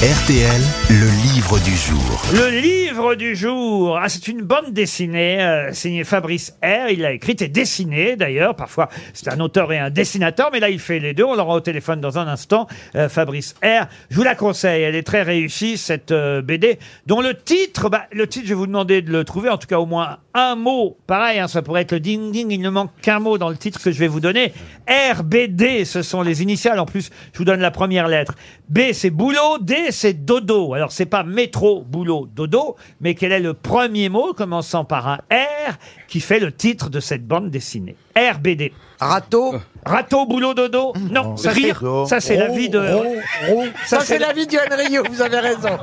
RTL, le livre du jour. Le livre du jour, ah, c'est une bande dessinée euh, signée Fabrice R. Il l'a écrite et dessinée d'ailleurs. Parfois, c'est un auteur et un dessinateur, mais là, il fait les deux. On l'aura au téléphone dans un instant. Euh, Fabrice R. Je vous la conseille. Elle est très réussie cette euh, BD, dont le titre, bah, le titre, je vais vous demander de le trouver. En tout cas, au moins un mot. Pareil, hein, ça pourrait être le ding ding. Il ne manque qu'un mot dans le titre que je vais vous donner. RBD, ce sont les initiales. En plus, je vous donne la première lettre. B, c'est boulot. D, c'est dodo. Alors, c'est pas métro, boulot, dodo, mais quel est le premier mot commençant par un R qui fait le titre de cette bande dessinée? RBD. Râteau Râteau, boulot, dodo Non, ça Rire. ça c'est la vie de... Ça, c'est la vie du Henry, vous avez raison.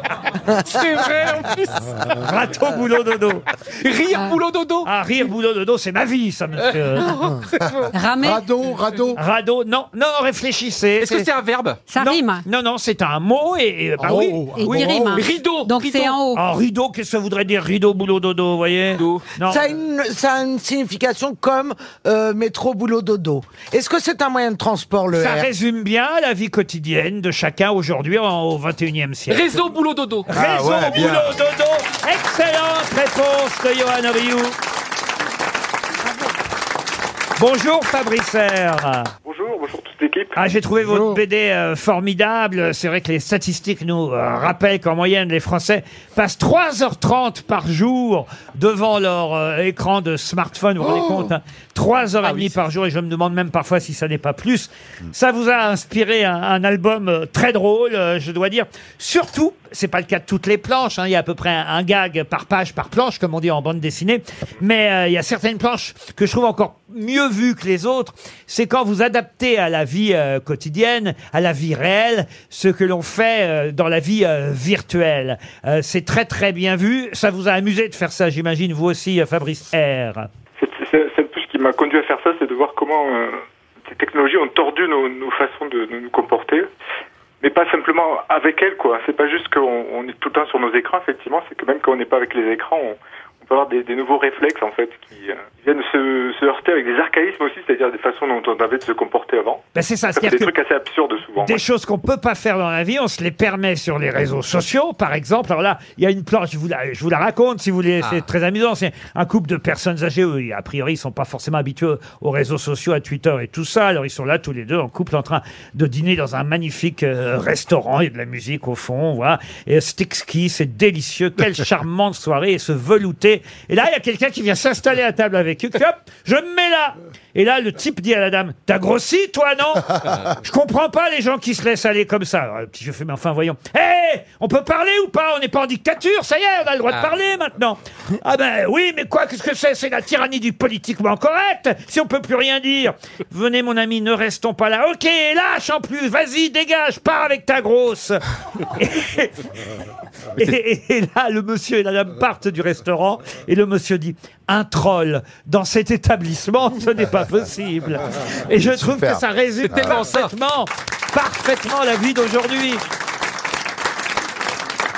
C'est vrai en plus Râteau, boulot, dodo. Rire, boulot, dodo. Ah, rire, boulot, dodo, c'est ma vie, ça, monsieur. Ramé, Radeau, radeau. Radeau, non, non, réfléchissez. Est-ce que c'est un verbe ça non, rime. Non, non, c'est un mot et... et- bah oui. Et oui. qui rime. Rideau. Donc rideau. c'est en haut. Ah, rideau, qu'est-ce que ça voudrait dire rideau, boulot, dodo, vous voyez? Rideau. Non. Ça a, une, ça a une signification comme euh, métro, boulot, dodo. Est-ce que c'est un moyen de transport, le Ça R? résume bien la vie quotidienne de chacun aujourd'hui en- au 21e siècle. Réseau, boulot, dodo. Réseau, boulot, dodo. Excellente réponse de Johan Rioux. Bonjour Fabrice R. Bonjour, bonjour toute l'équipe. Ah, j'ai trouvé votre BD euh, formidable. C'est vrai que les statistiques nous euh, rappellent qu'en moyenne, les Français passent 3h30 par jour devant leur euh, écran de smartphone. Vous vous rendez compte hein 3h30 par jour. Et je me demande même parfois si ça n'est pas plus. Ça vous a inspiré un, un album euh, très drôle, euh, je dois dire. Surtout, c'est pas le cas de toutes les planches. hein. Il y a à peu près un, un gag par page, par planche, comme on dit en bande dessinée. Mais euh, il y a certaines planches que je trouve encore mieux vues que les autres. C'est quand vous adaptez à la vie euh, quotidienne, à la vie réelle, ce que l'on fait euh, dans la vie euh, virtuelle. C'est très très bien vu. Ça vous a amusé de faire ça, j'imagine, vous aussi, Fabrice R. C'est c'est- ce qui m'a conduit à faire ça, c'est de voir comment ces technologies ont tordu nos, façons de, nous comporter. Mais pas simplement avec elles, quoi. C'est pas juste qu'on on est tout le temps sur nos écrans, effectivement, c'est que même quand on n'est pas avec les écrans, on, on peut avoir des, des nouveaux réflexes, en fait, qui euh, viennent se, se heurter avec des archaïsmes aussi, c'est-à-dire des façons dont on avait de se comporter avant. Ben, c'est ça, c'est-à-dire des que trucs assez absurdes souvent. Des choses qu'on peut pas faire dans la vie, on se les permet sur les réseaux sociaux, par exemple. Alors là, il y a une planche, je vous la, je vous la raconte si vous voulez, c'est très amusant. C'est un couple de personnes âgées, eux, a priori, ils sont pas forcément habitués aux réseaux sociaux, à Twitter et tout ça. Alors ils sont là tous les deux en couple en train de dîner dans un magnifique euh, restaurant. Il y a de la musique au fond, voilà. Et c'est exquis, c'est délicieux. Quelle charmante soirée et se velouter. Et là, il y a quelqu'un qui vient s'installer à table avec eux. Hop, je me mets là. Et là, le type dit à la dame, t'as grossi, toi, non? Je comprends pas les gens qui se laissent aller comme ça. Alors, le petit je fais, mais enfin, voyons. Hé, on peut parler ou pas? On n'est pas en dictature, ça y est, on a le droit de parler maintenant. Ah ben oui, mais quoi, qu'est-ce que c'est? C'est la tyrannie du politiquement correct, si on peut plus rien dire. Venez, mon ami, ne restons pas là. Ok, lâche en plus, vas-y, dégage, pars avec ta grosse. Et, et- et là, le monsieur et la dame partent du restaurant et le monsieur dit un troll dans cet établissement, ce n'est pas possible. Et je trouve que ça résume tellement ça. parfaitement, parfaitement la vie d'aujourd'hui.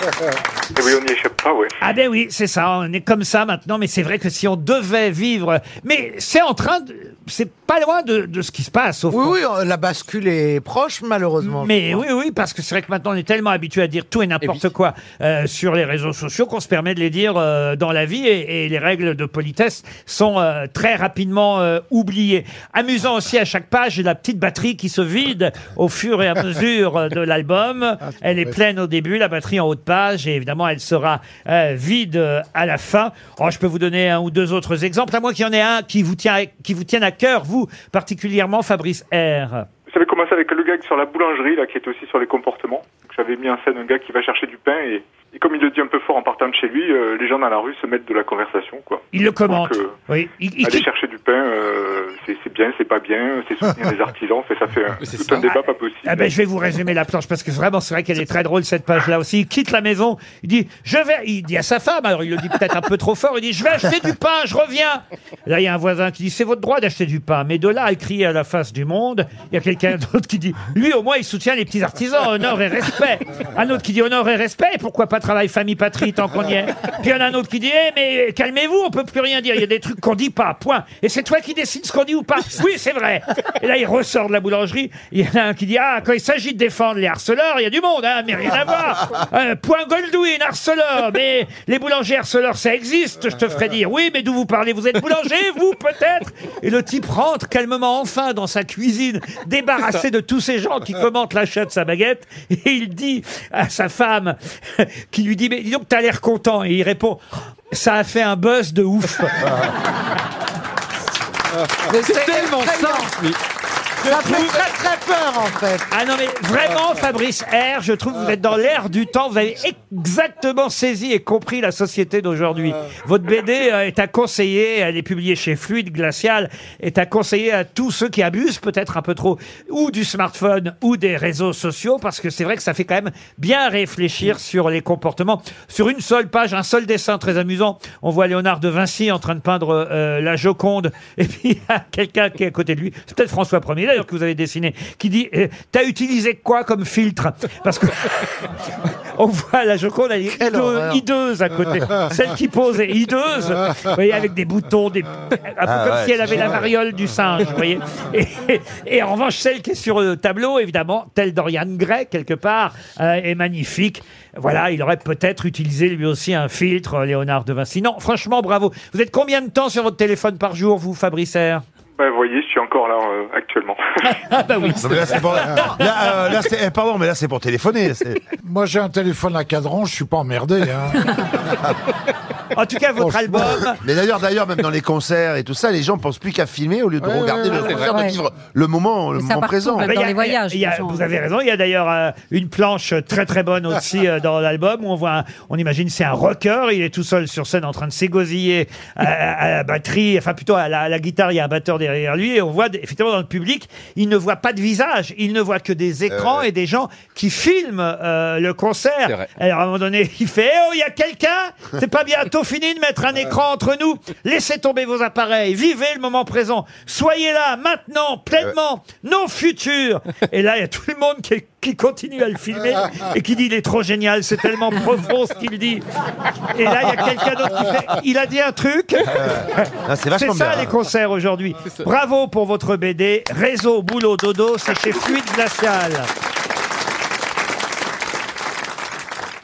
Et oui, on n'y échappe pas, ouais. Ah ben oui, c'est ça, on est comme ça maintenant, mais c'est vrai que si on devait vivre, mais c'est en train de, c'est pas loin de, de ce qui se passe au Oui, fond. oui, la bascule est proche, malheureusement. Mais oui, oui, parce que c'est vrai que maintenant on est tellement habitué à dire tout et n'importe quoi euh, sur les réseaux sociaux qu'on se permet de les dire euh, dans la vie et, et les règles de politesse sont euh, très rapidement euh, oubliées. Amusant aussi à chaque page la petite batterie qui se vide au fur et à mesure euh, de l'album. Elle est pleine au début, la batterie en haut de page et évidemment elle sera euh, vide euh, à la fin. Oh, je peux vous donner un ou deux autres exemples, à moins qu'il y en ait un qui vous tient, qui vous tienne à cœur, vous particulièrement, Fabrice R. J'avais commencé avec le gag sur la boulangerie, là, qui est aussi sur les comportements. J'avais mis en scène un gars qui va chercher du pain et, et comme il le dit un peu fort en partant de chez lui, euh, les gens dans la rue se mettent de la conversation, quoi. Il le commente. Donc, Oui, il, il- Aller chercher du pain, c'est bien, c'est pas bien, c'est soutenir les artisans, fait, ça fait un, c'est tout ça. un débat pas possible. Ah ben, je vais vous résumer la planche parce que vraiment c'est vrai qu'elle est très drôle cette page-là aussi. Il quitte la maison, il dit je vais, il dit à sa femme, alors il le dit peut-être un peu trop fort, il dit je vais acheter du pain, je reviens. Là il y a un voisin qui dit c'est votre droit d'acheter du pain, mais de là à crier à la face du monde, il y a quelqu'un d'autre qui dit lui au moins il soutient les petits artisans, honneur et respect. Un autre qui dit honneur et respect, et pourquoi pas travail famille patrie tant qu'on y est. Puis il y en a un autre qui dit eh mais calmez-vous, on peut plus rien dire, il y a des trucs qu'on dit pas, point. Et c'est toi qui décides ce qu'on dit ou pas Oui, c'est vrai. Et là, il ressort de la boulangerie. Il y en a un qui dit Ah, quand il s'agit de défendre les harceleurs, il y a du monde, hein, mais rien à voir. Euh, point Goldwyn, harceleur. Mais les boulangers harceleurs, ça existe, je te ferai dire. Oui, mais d'où vous parlez? Vous êtes boulanger, vous, peut-être? Et le type rentre calmement, enfin, dans sa cuisine, débarrassé de tous ces gens qui commentent l'achat de sa baguette. Et il dit à sa femme, qui lui dit Mais dis donc, t'as l'air content. Et il répond Ça a fait un buzz de ouf. C'est tellement effrayant. Ça. Fait très très peur en fait. Ah non mais vraiment Fabrice R, je trouve que vous êtes dans l'air du temps, vous avez exactement saisi et compris la société d'aujourd'hui. Votre BD euh, est à conseiller, elle est publiée chez Fluide Glacial, est à conseiller à tous ceux qui abusent peut-être un peu trop ou du smartphone ou des réseaux sociaux parce que c'est vrai que ça fait quand même bien réfléchir sur les comportements. Sur une seule page, un seul dessin très amusant, on voit Léonard de Vinci en train de peindre euh, la Joconde et puis il y a quelqu'un qui est à côté de lui, c'est peut-être François Ier d'ailleurs que vous avez dessiné, qui dit euh, T'as utilisé quoi comme filtre? Parce que on voit la Joconde, elle est Quelle hideux- horreur. hideuse à côté. Celle qui pose est hideuse, vous voyez, avec des boutons, des... un peu Ah comme ouais, si elle c'est avait la variole du singe, vous voyez. Et, et en revanche, celle qui est sur le tableau, évidemment, telle Dorian Gray, quelque part, euh, est magnifique. Voilà, il aurait peut-être utilisé lui aussi un filtre, euh, Léonard de Vinci. Non, franchement, bravo. Vous êtes combien de temps sur votre téléphone par jour, vous, Fabrice R? Bah, vous voyez, je suis encore là euh, actuellement. Ah bah oui. Non, mais là, c'est pour... là, euh, là, c'est- eh, pardon, mais là, c'est pour téléphoner. c'est- Moi, j'ai un téléphone à cadran, je suis pas emmerdé. Hein. En tout cas, votre album... Mais d'ailleurs, d'ailleurs, même dans les concerts et tout ça, les gens pensent plus qu'à filmer au lieu de Ouais, regarder ouais, le ouais, concert, ouais. de vivre le moment, le ça moment partout, présent. dans il y a- les voyages, il y a- les gens. vous avez raison. Il y a d'ailleurs euh, une planche très très bonne aussi euh, dans l'album où on voit, un- on imagine c'est un rocker. Il est tout seul sur scène en train de s'égosiller à, à la batterie, enfin plutôt à la, à la guitare. Il y a un batteur derrière lui et on voit effectivement dans le public, il ne voit pas de visage, il ne voit que des écrans et des gens qui filment euh, le concert. Alors à un moment donné, il fait Eh Oh, il y a quelqu'un C'est pas bientôt fini de mettre un écran entre nous Laissez tomber vos appareils, vivez le moment présent, soyez là maintenant, pleinement, nos futurs Et là, il y a tout le monde qui, qui continue à le filmer et qui dit Il est trop génial, c'est tellement profond ce qu'il dit. Et là, il y a quelqu'un d'autre qui fait Il a dit un truc c'est vachement ça bien. les concerts aujourd'hui. Bravo pour votre BD. Réseau Boulot Dodo, c'est chez Fluide Glacial.